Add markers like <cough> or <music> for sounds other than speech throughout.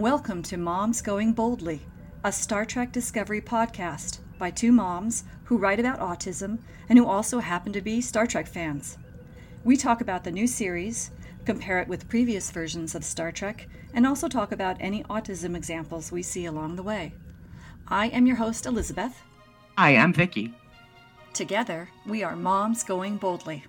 Welcome to Moms Going Boldly, a Star Trek Discovery podcast by two moms who write about autism and who also happen to be Star Trek fans. We talk about the new series, compare it with previous versions of Star Trek, and also talk about any autism examples we see along the way. I am your host, Elizabeth. Hi, I'm Vicky. Together, we are Moms Going Boldly.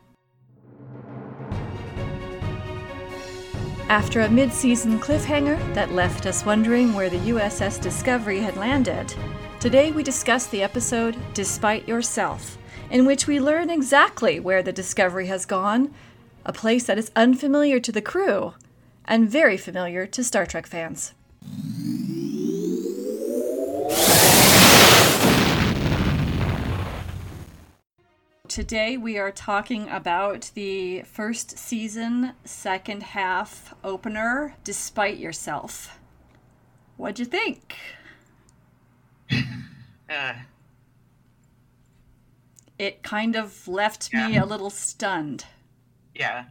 After a mid season cliffhanger that left us wondering where the USS Discovery had landed, today we discuss the episode Despite Yourself, in which we learn exactly where the Discovery has gone, a place that is unfamiliar to the crew and very familiar to Star Trek fans. Today we are talking about the first season, second half opener, Despite Yourself. What'd you think? <laughs> Uh, It kind of left me a little stunned. yeah.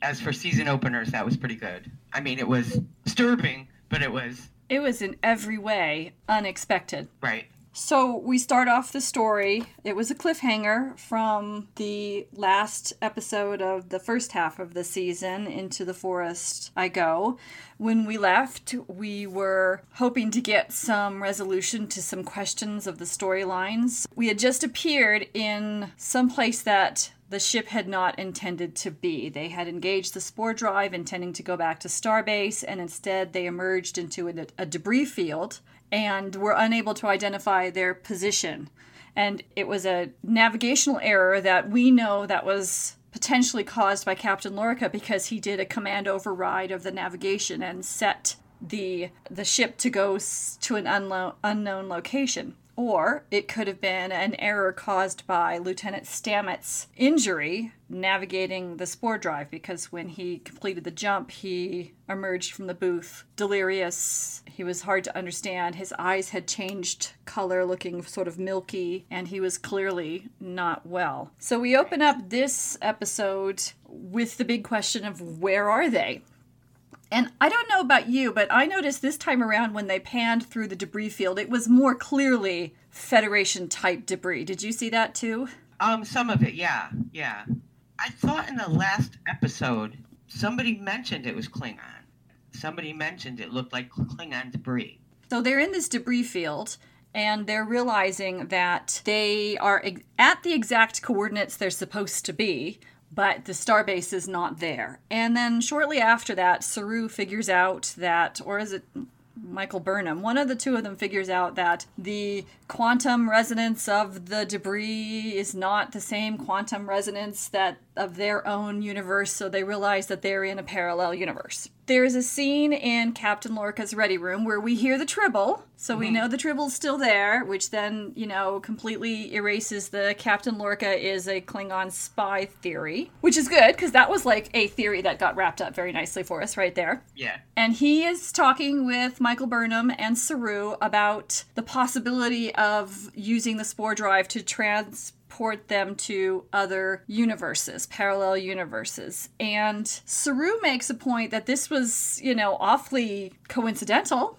As for season openers, that was pretty good. I mean, it was disturbing, but it was It was in every way unexpected. right. So we start off the story. It was a cliffhanger from the last episode of the first half of the season, Into the Forest I Go. When we left, we were hoping to get some resolution to some questions of the storylines. We had just appeared in some place that the ship had not intended to be. They had engaged the spore drive, intending to go back to Starbase, and instead they emerged into a, a debris field and were unable to identify their position. And it was a navigational error that we know that was potentially caused by Captain Lorca because he did a command override of the navigation and set the the ship to go to an unlo- unknown location. Or it could have been an error caused by Lieutenant Stamets' injury navigating the spore drive because when he completed the jump, he emerged from the booth delirious. He was hard to understand. His eyes had changed color, looking sort of milky, and he was clearly not well. So we open up this episode with the big question of where are they? And I don't know about you, but I noticed this time around when they panned through the debris field, it was more clearly Federation type debris. Did you see that too? Um, some of it, yeah, yeah. I thought in the last episode somebody mentioned it was Klingon. Somebody mentioned it looked like Klingon debris. So they're in this debris field and they're realizing that they are at the exact coordinates they're supposed to be, but the starbase is not there. And then shortly after that, Saru figures out that, or is it Michael Burnham? One of the two of them figures out that the quantum resonance of the debris is not the same quantum resonance that of their own universe, so they realize that they're in a parallel universe. There is a scene in Captain Lorca's ready room where we hear the tribble, so we mm-hmm. know the tribble's still there, which then, you know, completely erases the Captain Lorca is a Klingon spy theory, which is good because that was like a theory that got wrapped up very nicely for us right there. Yeah. And he is talking with Michael Burnham and Saru about the possibility of using the spore drive to transport them to other universes, parallel universes. And Saru makes a point that this was, you know, awfully coincidental.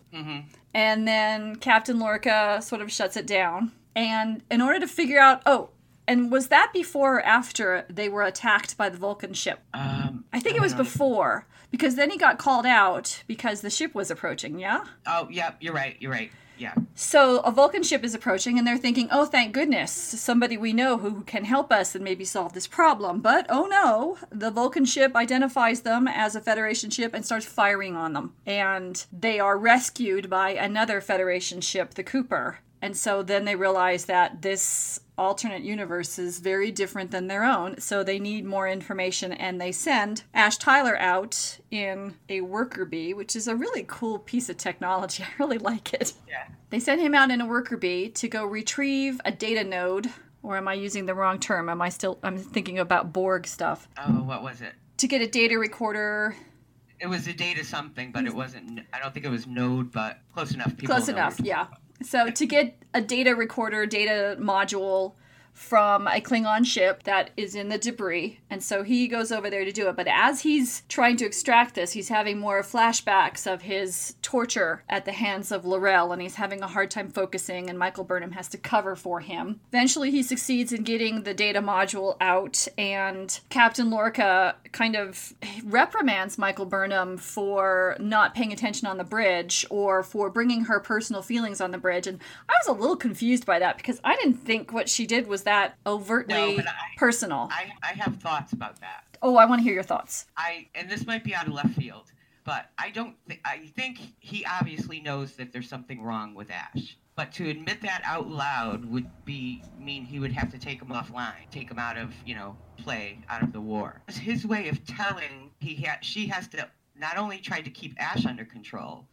And then Captain Lorca sort of shuts it down. And in order to figure out, oh, and was that before or after they were attacked by the Vulcan ship? Um, I think it was before because then he got called out because the ship was approaching, yeah? oh, yeah, you're right. You're right. Yeah. So a Vulcan ship is approaching and they're thinking, "Oh, thank goodness, somebody we know who can help us and maybe solve this problem." But oh no, the Vulcan ship identifies them as a Federation ship and starts firing on them. And they are rescued by another Federation ship, the Cooper. And so then they realize that this alternate universe is very different than their own, so they need more information and they send Ash Tyler out in a worker bee, which is a really cool piece of technology. <laughs> I really like it. Yeah. They sent him out in a worker bee to go retrieve a data node, or am I using the wrong term? Am I still I'm thinking about Borg stuff. Oh, what was it? To get a data recorder It was a data something, but it wasn't. I don't think it was Node, but close enough. People Close enough, yeah. So to get a data recorder, data module from a Klingon ship that is in the debris. And so he goes over there to do it. But as he's trying to extract this, he's having more flashbacks of his torture at the hands of L'Rell, and he's having a hard time focusing, and Michael Burnham has to cover for him. Eventually, he succeeds in getting the data module out, and Captain Lorca kind of reprimands Michael Burnham for not paying attention on the bridge or for bringing her personal feelings on the bridge. And I was a little confused by that because I didn't think what she did was that overtly No, I- personal. I, I have thoughts about that. oh, I want to hear your thoughts. I and this might be out of left field, but I don't. Th- I think he obviously knows that there's something wrong with Ash. But to admit that out loud would be mean he would have to take him offline, take him out of you know play, out of the war. It's his way of telling he ha- she has to not only try to keep Ash under control,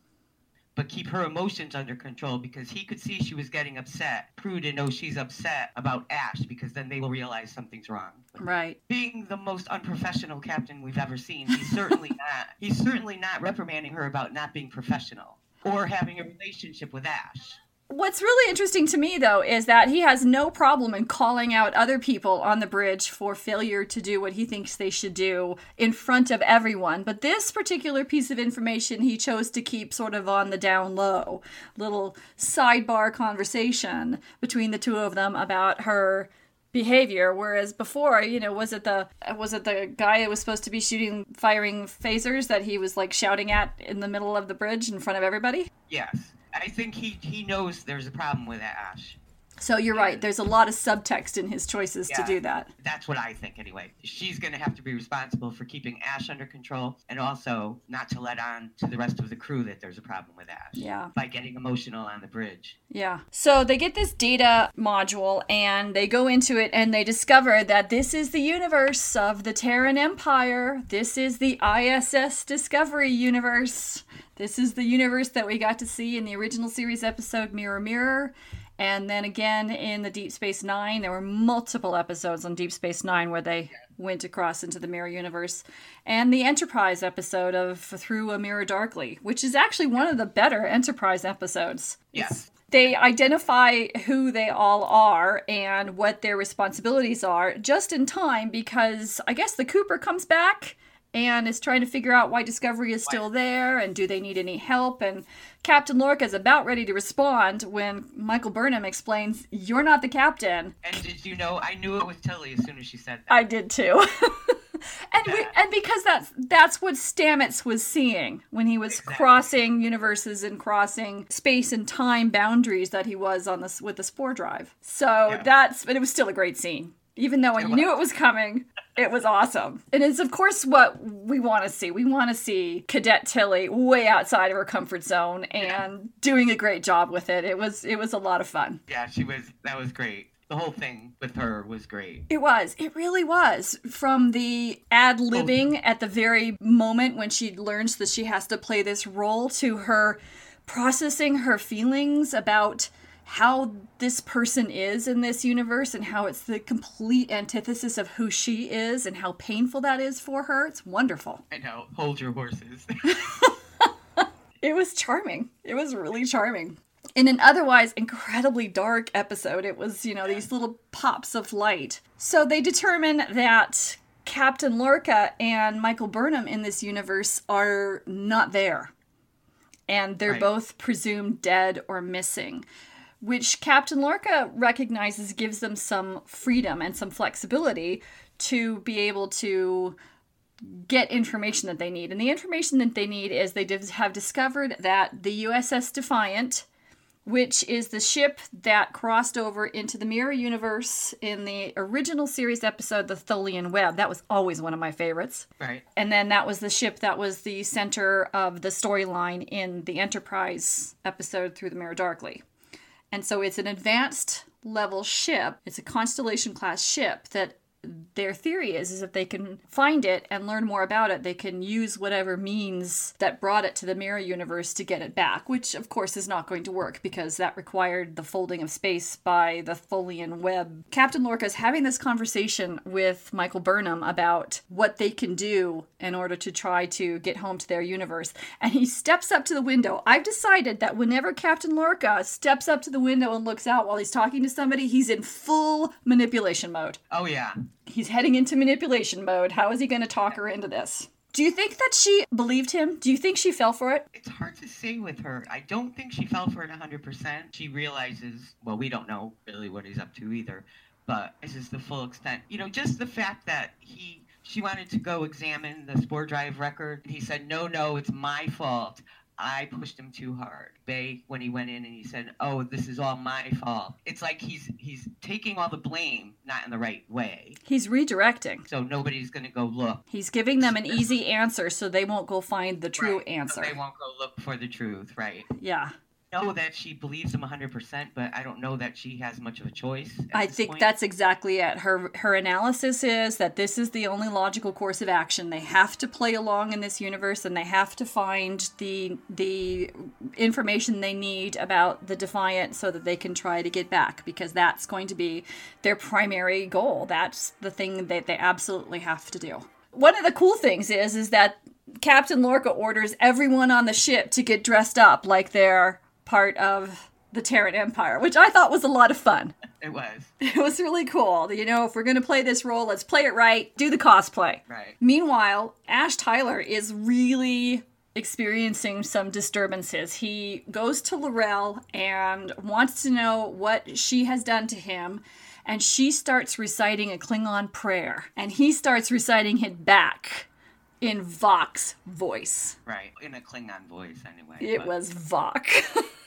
but keep her emotions under control because he could see she was getting upset. Prue to know she's upset about Ash because then they will realize something's wrong Right. being the most unprofessional captain we've ever seen, he's certainly <laughs> not. He's certainly not reprimanding her about not being professional or having a relationship with Ash. What's really interesting to me, though, is that he has no problem in calling out other people on the bridge for failure to do what he thinks they should do in front of everyone. But this particular piece of information he chose to keep sort of on the down low. Little sidebar conversation between the two of them about her behavior whereas before you know was it the was it the guy that was supposed to be shooting firing phasers that he was like shouting at in the middle of the bridge in front of everybody Yes, I think he he knows there's a problem with Ash. So you're right. There's a lot of subtext in his choices to do that. That's what I think anyway. She's going to have to be responsible for keeping Ash under control and also not to let on to the rest of the crew that there's a problem with Ash. Yeah. By getting emotional on the bridge. Yeah. So they get this data module and they go into it and they discover that this is the universe of the Terran Empire. This is the ISS Discovery universe. This is the universe that we got to see in the original series episode Mirror Mirror. And then again in the Deep Space Nine, there were multiple episodes on Deep Space Nine where they went across into the Mirror Universe. And the Enterprise episode of Through a Mirror Darkly, which is actually one of the better Enterprise episodes. Yes. They identify who they all are and what their responsibilities are just in time because I guess the Cooper comes back and is trying to figure out why Discovery is still there and do they need any help. And Captain Lorca is about ready to respond when Michael Burnham explains, You're not the captain. And did you know? I knew it was Tilly as soon as she said that. I did too. <laughs> and we, and because that's that's what Stamets was seeing when he was Exactly. crossing universes and crossing space and time boundaries that he was on this with the spore drive. So Yeah. that's but it was still a great scene. Even though I knew it was coming, it was awesome. And it's of course what we want to see. We want to see Cadet Tilly way outside of her comfort zone and doing a great job with it. It was it was a lot of fun. Yeah, she was. That was great. The whole thing with her was great. It was. It really was. From the ad oh, libbing at the very moment when she learns that she has to play this role to her processing her feelings about how this person is in this universe and how it's the complete antithesis of who she is and how painful that is for her. It's wonderful. I know. Hold your horses. <laughs> It was charming. It was really charming. In an otherwise incredibly dark episode, it was, you know, these little pops of light. So they determine that Captain Lorca and Michael Burnham in this universe are not there. And they're Right. both presumed dead or missing, which Captain Lorca recognizes gives them some freedom and some flexibility to be able to get information that they need. And the information that they need is they have discovered that the USS Defiant, which is the ship that crossed over into the Mirror Universe in the original series episode, The Tholian Web, that was always one of my favorites. right. And then that was the ship that was the center of the storyline in the Enterprise episode Through the Mirror Darkly. And so it's an advanced level ship. It's a Constellation class ship that their theory is is if they can find it and learn more about it, they can use whatever means that brought it to the mirror universe to get it back, which of course is not going to work because that required the folding of space by the Tholian web. Captain Lorca is having this conversation with Michael Burnham about what they can do in order to try to get home to their universe. And he steps up to the window. I've decided that whenever Captain Lorca steps up to the window and looks out while he's talking to somebody, he's in full manipulation mode. Oh yeah. He's heading into manipulation mode. How is he going to talk her into this? Do you think that she believed him? Do you think she fell for it? It's hard to say with her. I don't think she fell for it 100%. She realizes, well, we don't know really what he's up to either, but this is the full extent. You know, just the fact that he she wanted to go examine the spore drive record. He said, "No, no, it's my fault. I pushed him too hard. Bay, when he went in and he said, "Oh, this is all my fault," it's like he's he's taking all the blame, not in the right way. He's redirecting. So nobody's going to go look. He's giving them an easy answer, so they won't go find the true Right. answer. So they won't go look for the truth, right? Yeah, Know that she believes him 100%, but I don't know that she has much of a choice. I think point. that's exactly it. Her her analysis is that this is the only logical course of action. They have to play along in this universe, and they have to find the the information they need about the Defiant so that they can try to get back. Because that's going to be their primary goal. That's the thing that they absolutely have to do. One of the cool things is is that Captain Lorca orders everyone on the ship to get dressed up like they're part of the Terran Empire, which I thought was a lot of fun. It was. <laughs> It was really cool. You know, if we're going to play this role, let's play it right. Do the cosplay. Right. Meanwhile, Ash Tyler is really experiencing some disturbances. He goes to L'Rell and wants to know what she has done to him. And she starts reciting a Klingon prayer. And he starts reciting it back in Voq voice. Right. In a Klingon voice, anyway. It but was Voq. <laughs>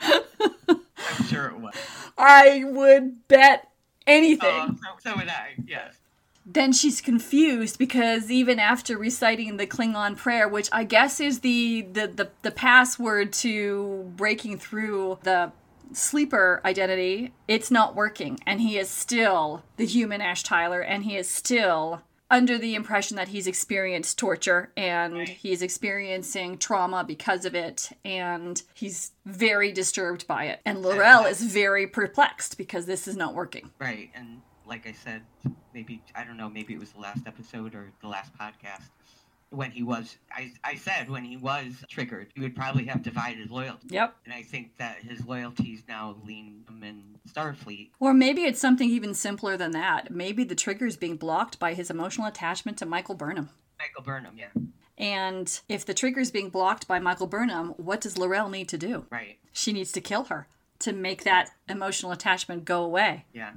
I'm sure it was. I would bet anything. Oh, so, so would I. Yes. then she's confused because even after reciting the Klingon prayer, which I guess is the the the, the password to breaking through the sleeper identity, it's not working, and he is still the human Ash Tyler, and he is still under the impression that he's experienced torture and Right. he's experiencing trauma because of it and he's very disturbed by it and L'Rell is very perplexed because this is not working Right. And like I said, maybe, I don't know, maybe it was the last episode or the last podcast. When he was, I, I said when he was triggered, he would probably have divided loyalty. yep And I think that his loyalties now lean him in Starfleet. Or maybe it's something even simpler than that. Maybe the trigger is being blocked by his emotional attachment to Michael Burnham. Michael Burnham, yeah. And if the trigger is being blocked by Michael Burnham, what does L'Rell need to do? Right. She needs to kill her to make that emotional attachment go away. Yeah.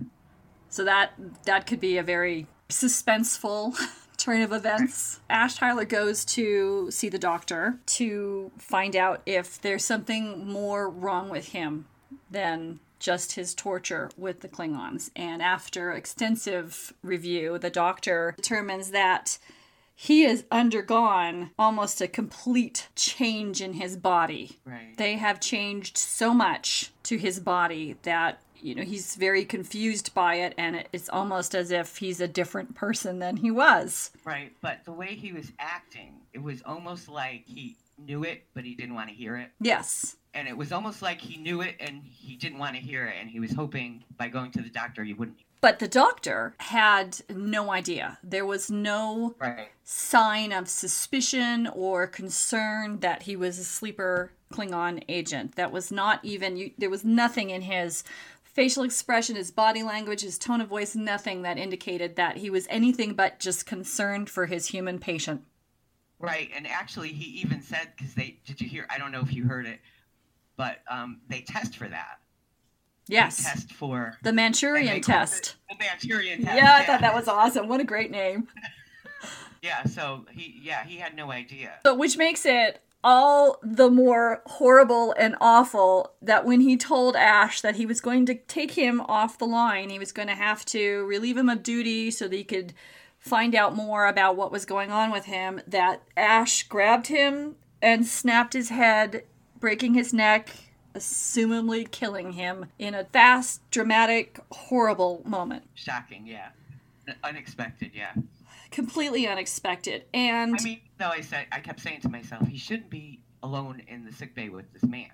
So that that could be a very suspenseful <laughs> turn of events. Ash Tyler goes to see the doctor to find out if there's something more wrong with him than just his torture with the Klingons. And after extensive review, the doctor determines that he has undergone almost a complete change in his body Right. they have changed so much to his body that you know he's very confused by it and it's almost as if he's a different person than he was Right. But the way he was acting, it was almost like he knew it, but he didn't want to hear it. yes And it was almost like he knew it and he didn't want to hear it. And he was hoping by going to the doctor he wouldn't. but the doctor had no idea there was no Right. sign of suspicion or concern that he was a sleeper klingon agent that was not even you, there was nothing in his facial expression his body language his tone of voice nothing that indicated that he was anything but just concerned for his human patient Right. And actually, he even said, because they, did you hear? I don't know if you heard it, but um, they test for that. They yes test for the manchurian test The Manchurian test. yeah i thought that was awesome what a great name <laughs> Yeah. So he, yeah, he had no idea. So, which makes it all the more horrible and awful that when he told Ash that he was going to take him off the line, he was going to have to relieve him of duty so that he could find out more about what was going on with him, that Ash grabbed him and snapped his head, breaking his neck, assumably killing him in a fast, dramatic, horrible moment. Shocking. Yeah. Unexpected, yeah. Completely unexpected. And I mean, no, I said I kept saying to myself, he shouldn't be alone in the sick bay with this man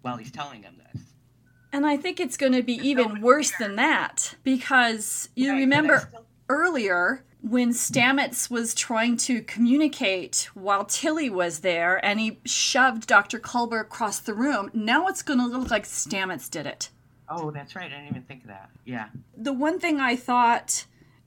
while he's telling him this. And I think it's going to be even worse than that because you Right, remember still- earlier when Stamets was trying to communicate while Tilly was there and he shoved Dr. Culber across the room. Now it's going to look like Stamets did it. Oh, that's right. I didn't even think of that. Yeah. The one thing I thought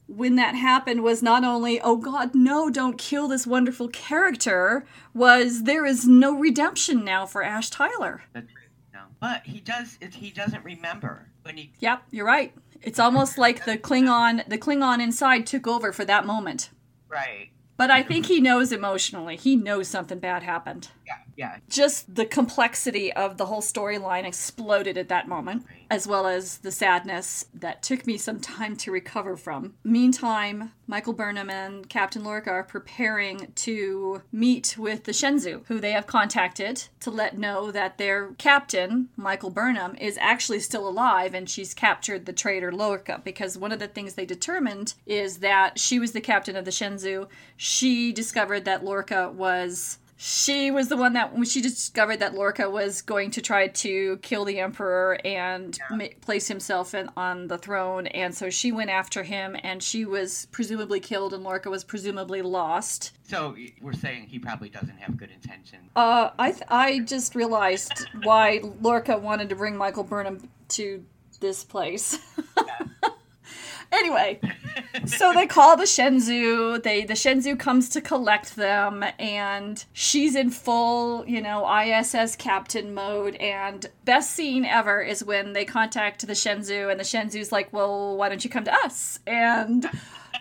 when that happened was not only, oh God, no, don't kill this wonderful character, was there is no redemption now for Ash Tyler. That's no. But he does he doesn't remember when he. Yep, you're right. It's almost like the Klingon the Klingon inside took over for that moment. Right. But I think he knows emotionally. He knows something bad happened. Yeah. Yeah. Just the complexity of the whole storyline exploded at that moment, as well as the sadness that took me some time to recover from. Meantime, Michael Burnham and Captain Lorca are preparing to meet with the Shenzhou, who they have contacted to let know that their captain, Michael Burnham, is actually still alive and she's captured the traitor Lorca. Because one of the things they determined is that she was the captain of the Shenzhou. She discovered that Lorca was she was the one that when she discovered that Lorca was going to try to kill the emperor and ma- place himself in, on the throne, and so she went after him, and she was presumably killed, and Lorca was presumably lost. So we're saying he probably doesn't have good intentions. Uh, I th- I just realized why Lorca wanted to bring Michael Burnham to this place. <laughs> anyway, <laughs> so they call the Shenzhou. They the Shenzhou comes to collect them, and she's in full, you know, ISS captain mode. And best scene ever is when they contact the Shenzhou, and the Shenzhou's like, "Well, why don't you come to us?" And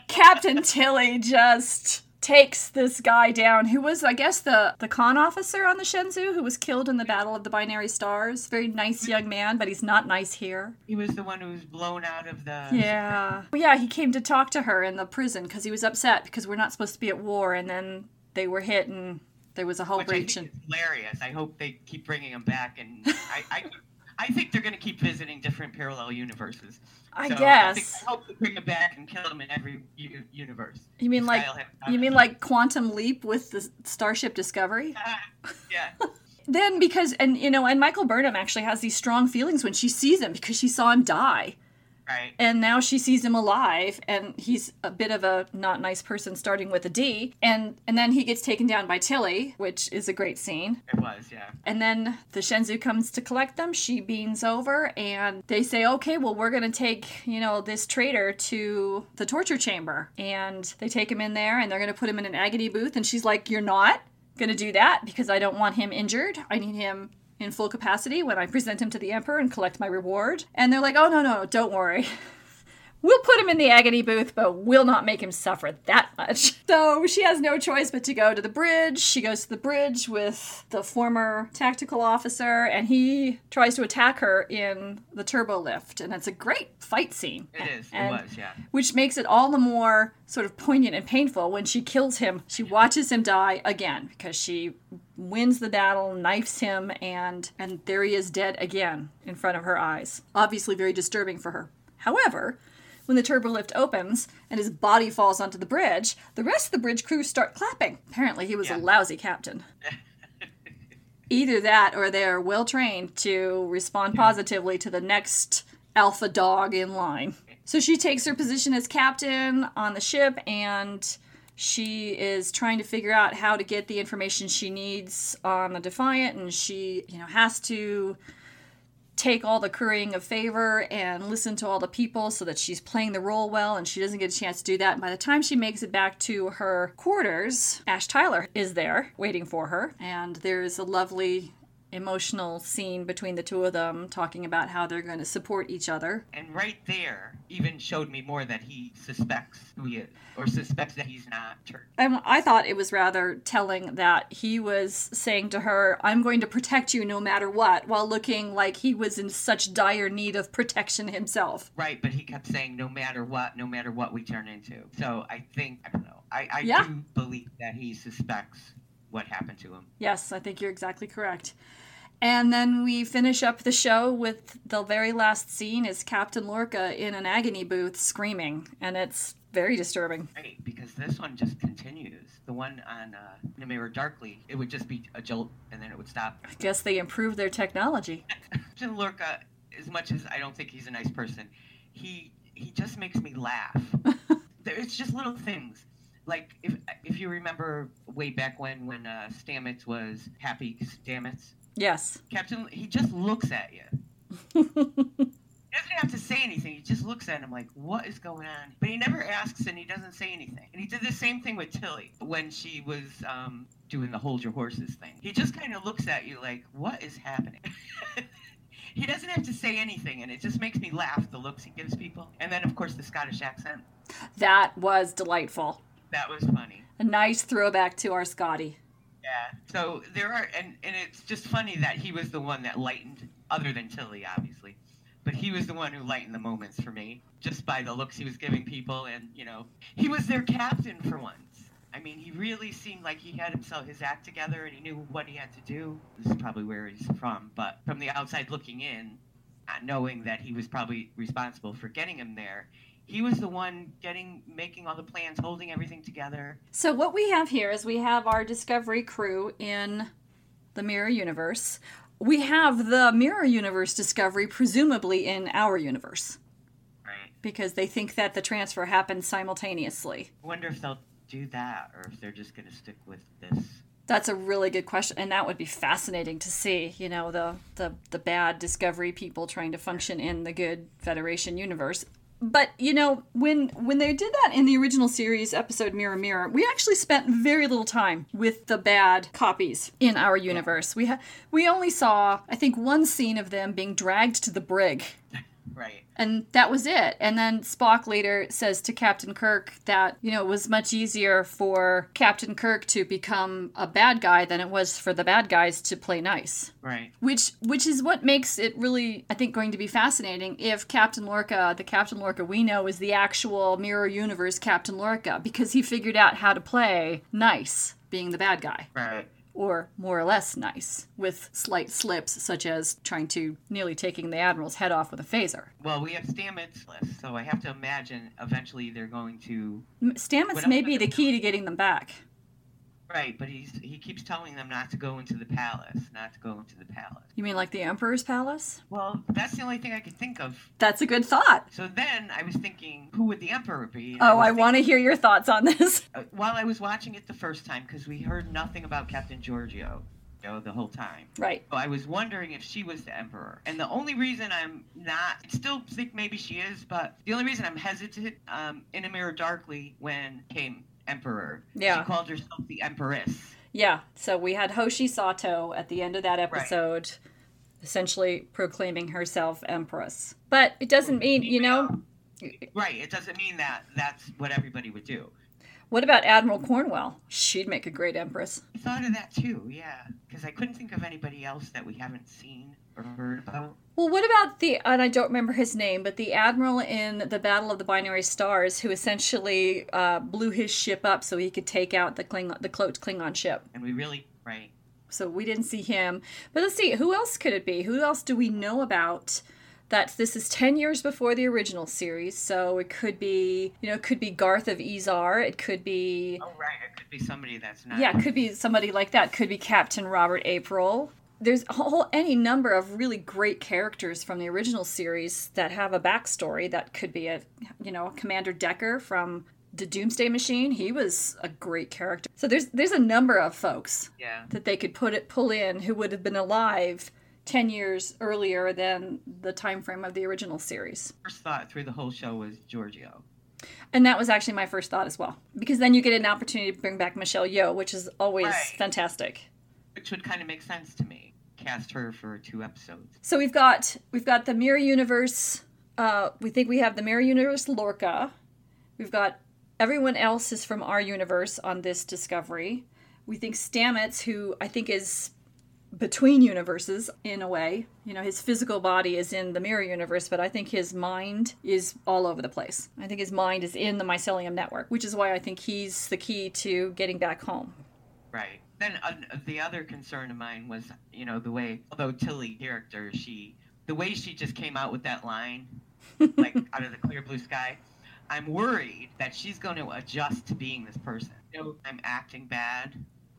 Captain Tilly just takes this guy down who was i guess the the con officer on the shenzhou who was killed in the battle of the binary stars very nice young man but he's not nice here He was the one who was blown out of the. yeah. Well, yeah, he came to talk to her in the prison because he was upset because we're not supposed to be at war, and then they were hit and there was a whole Which I breach. think And hilarious. I hope they keep bringing him back, and <laughs> I, I, I think they're going to keep visiting different parallel universes. I So guess. I, think, I hope they bring him back and kill him in every u- universe. you mean like you mean like Quantum Leap with the Starship Discovery? Ah, yeah. <laughs> Then because and you know and Michael Burnham actually has these strong feelings when she sees him because she saw him die. Right. and now she sees him alive and he's a bit of a not nice person starting with a d and and then he gets taken down by tilly which is a great scene It was. Yeah. And then the Shenzhou comes to collect them. She beans over, and they say, "Okay, well, we're gonna take you know this traitor to the torture chamber." And they take him in there, and they're gonna put him in an agony booth. And she's like, "You're not gonna do that because I don't want him injured. I need him." In full capacity when I present him to the Emperor and collect my reward. And they're like, oh, no, no, don't worry. <laughs> We'll put him in the agony booth, but we'll not make him suffer that much. <laughs> So she has no choice but to go to the bridge. She goes to the bridge with the former tactical officer, and he tries to attack her in the turbo lift. And it's a great fight scene. It is. It was. Yeah. Which makes it all the more sort of poignant and painful when she kills him. She watches him die again because she wins the battle, knifes him, and and there he is dead again in front of her eyes. Obviously very disturbing for her. However, when the turbo lift opens and his body falls onto the bridge, the rest of the bridge crew start clapping. Apparently he was Yeah. a lousy captain. <laughs> Either that or they are well trained to respond positively to the next alpha dog in line. So she takes her position as captain on the ship and she is trying to figure out how to get the information she needs on the Defiant and she, you know, has to take all the currying of favor and listen to all the people so that she's playing the role well and she doesn't get a chance to do that. And by the time she makes it back to her quarters, Ash Tyler is there waiting for her. And there's a lovely emotional scene between the two of them talking about how they're going to support each other. And right there, even showed me more that he suspects who he is, or suspects that he's not Turk. And I thought it was rather telling that he was saying to her, I'm going to protect you no matter what, while looking like he was in such dire need of protection himself. Right, but he kept saying, no matter what, no matter what we turn into. So I think, I don't know, I, I Yeah. do believe that he suspects what happened to him. Yes, I think you're exactly correct. And then we finish up the show with the very last scene is Captain Lorca in an agony booth screaming, and it's very disturbing. Right, because this one just continues. The one on uh, Mirror Darkly, it would just be a jolt and then it would stop. I guess they improved their technology. <laughs> Captain Lorca, as much as I don't think he's a nice person, he he just makes me laugh. <laughs> There- it's just little things. Like if if you remember way back when when uh, Stamets was Happy Stamets, Yes. Captain, he just looks at you. <laughs> He doesn't have to say anything. He just looks at him like, "What is going on?" But he never asks, and he doesn't say anything. And he did the same thing with Tilly when she was um, doing the "Hold Your Horses" thing. He just kind of looks at you like, "What is happening?" <laughs> he doesn't have to say anything, and it just makes me laugh. The looks he gives people, and then of course the Scottish accent. That was delightful. That was funny. A nice throwback to our Scotty. Yeah. So there are, and, and it's just funny that he was the one that lightened, other than Tilly, obviously, but he was the one who lightened the moments for me, just by the looks he was giving people, and you know, he was their captain for once. I mean, he really seemed like he had himself his act together, and he knew what he had to do. This is probably where he's from, but from the outside looking in, not knowing that he was probably responsible for getting him there. He was the one getting, making all the plans, holding everything together. So what we have here is we have our Discovery crew in the Mirror Universe. We have the Mirror Universe Discovery presumably in our universe Right. because they think that the transfer happened simultaneously. I wonder if they'll do that, or if they're just going to stick with this. That's a really good question, and that would be fascinating to see. You know, the the the bad Discovery people trying to function in the good Federation universe. But you know, when when they did that in the original series episode Mirror Mirror, we actually spent very little time with the bad copies in our universe. We ha- we only saw, I think, one scene of them being dragged to the brig <laughs> Right. and that was it. And then Spock later says to Captain Kirk that, you know, it was much easier for Captain Kirk to become a bad guy than it was for the bad guys to play nice. Right. Which which is what makes it really I think going to be fascinating if Captain Lorca, the Captain Lorca we know is the actual mirror universe Captain Lorca because he figured out how to play nice being the bad guy Right. Or more or less nice, with slight slips, such as trying to nearly taking the Admiral's head off with a phaser. Well, we have Stamets list, so I have to imagine eventually they're going to. Stamets may be the key to getting them back. Right, but he's he keeps telling them not to go into the palace, not to go into the palace. You mean like the Emperor's Palace? Well, that's the only thing I could think of. That's a good thought. So then I was thinking, who would the emperor be? And Oh, was I want to hear your thoughts on this. <laughs> uh, while I was watching it the first time, because we heard nothing about Captain Georgiou, you know, the whole time. Right. So I was wondering if she was the emperor. And the only reason I'm not, I still think maybe she is, but the only reason I'm hesitant, um, in a mirror darkly when came emperor, Yeah. she called herself the empress. Yeah. So we had Hoshi Sato at the end of that episode, essentially proclaiming herself Empress. But it doesn't mean, you know, Right. It doesn't mean that that's what everybody would do. what about Admiral Cornwell? She'd make a great Empress. I thought of that too, yeah. Because I couldn't think of anybody else that we haven't seen heard about. Well, what about the, and I don't remember his name, but the admiral in the Battle of the Binary Stars who essentially uh, blew his ship up so he could take out the Klingon, the cloaked Klingon ship. And we really, right. So we didn't see him. But let's see, who else could it be? Who else do we know about? That this is 10 years before the original series, so it could be, you know, it could be Garth of Izar. It could be, Oh, right. It could be somebody that's not. yeah, it could be somebody like that. Could be Captain Robert April. There's a whole any number of really great characters from the original series that have a backstory. That could be a, you know, Commander Decker from the Doomsday Machine. He was a great character. So there's there's a number of folks Yeah. that they could put it pull in who would have been alive 10 years earlier than the time frame of the original series. First thought through the whole show was Georgiou. And that was actually my first thought as well. Because then you get an opportunity to bring back Michelle Yeoh, which is always Right. fantastic. Which would kind of make sense to me. Cast her for two episodes. So we've got we've got the Mirror Universe. Uh, we think we have the Mirror Universe Lorca. We've got everyone else is from our universe on this discovery. We think Stamets, who I think is between universes in a way. You know, his physical body is in the Mirror Universe, but I think his mind is all over the place. I think his mind is in the Mycelial Network, which is why I think he's the key to getting back home. Right. Then uh, the other concern of mine was, you know, the way, although Tilly character, she, the way she just came out with that line, <laughs> like out of the clear blue sky. I'm worried that she's going to adjust to being this person. You know, I'm acting bad.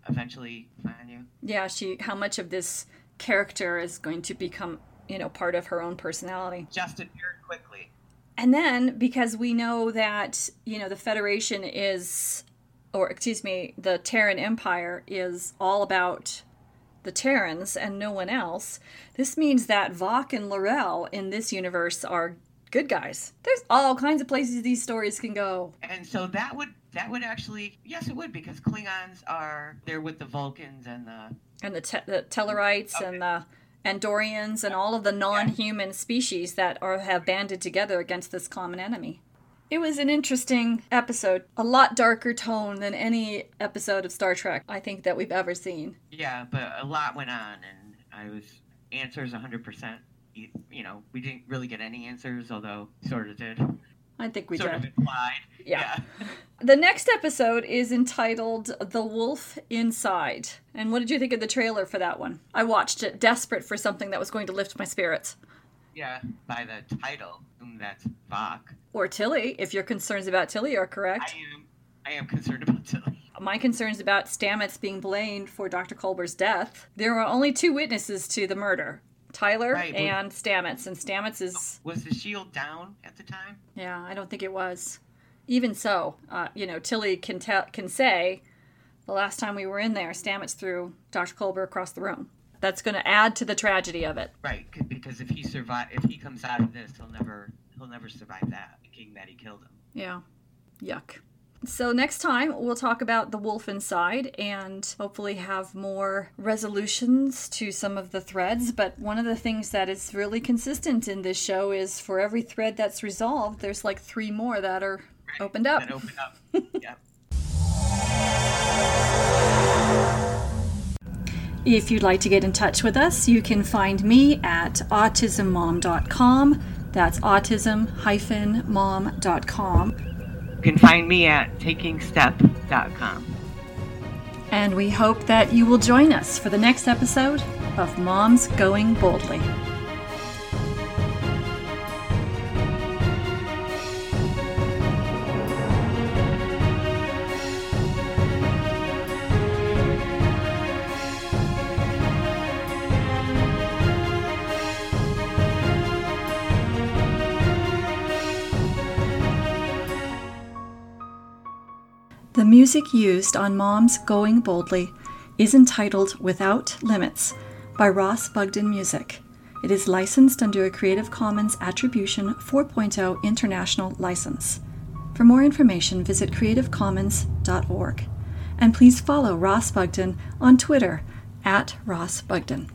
Eventually, find you. Yeah, she. How much of this character is going to become, you know, part of her own personality? Adjusted very quickly. And then, because we know that, you know, the Federation is, or excuse me, the Terran Empire is all about the Terrans and no one else, this means that Voq and L'Rell in this universe are good guys. There's all kinds of places these stories can go. And so that would that would actually yes it would because Klingons are they're with the Vulcans and the and the, te- the Tellarites okay. and the Andorians and all of the non-human species that are have banded together against this common enemy. It was an interesting episode, a lot darker tone than any episode of Star Trek I think that we've ever seen. Yeah, but a lot went on and I was answers 100% you know, we didn't really get any answers, although sort of did. I think we did sort did. of implied. Yeah. yeah. <laughs> the next episode is entitled "The Wolf Inside." And what did you think of the trailer for that one? I watched it, desperate for something that was going to lift my spirits. Yeah, by the title, that's Voq. Or Tilly, if your concerns about Tilly are correct. I am. I am concerned <laughs> about Tilly. My concerns about Stamets being blamed for Dr. Culber's death. There were only two witnesses to the murder Tyler right, and Stamets, and Stamets is was the shield down at the time? Yeah, I don't think it was. Even so, uh, you know, Tilly can tell can say, the last time we were in there, Stamets threw Dr. Culber across the room. That's going to add to the tragedy of it. Right, because if he survive, if he comes out of this, he'll never he'll never survive that, thinking that he killed him. Yeah, yuck. So, next time we'll talk about the wolf inside and hopefully have more resolutions to some of the threads. But one of the things that is really consistent in this show is for every thread that's resolved, there's like three more that are right. opened up. That open up. <laughs> yeah. If you'd like to get in touch with us, you can find me at autismmom.com. That's autism-mom.com. You can find me at takingstep.com. And we hope that you will join us for the next episode of Moms Going Boldly. Music used on Mom's Going Boldly is entitled Without Limits by Ross Bugden Music. It is licensed under a Creative Commons Attribution 4.0 International License. For more information, visit creativecommons.org. And please follow Ross Bugden on Twitter at Ross Bugden.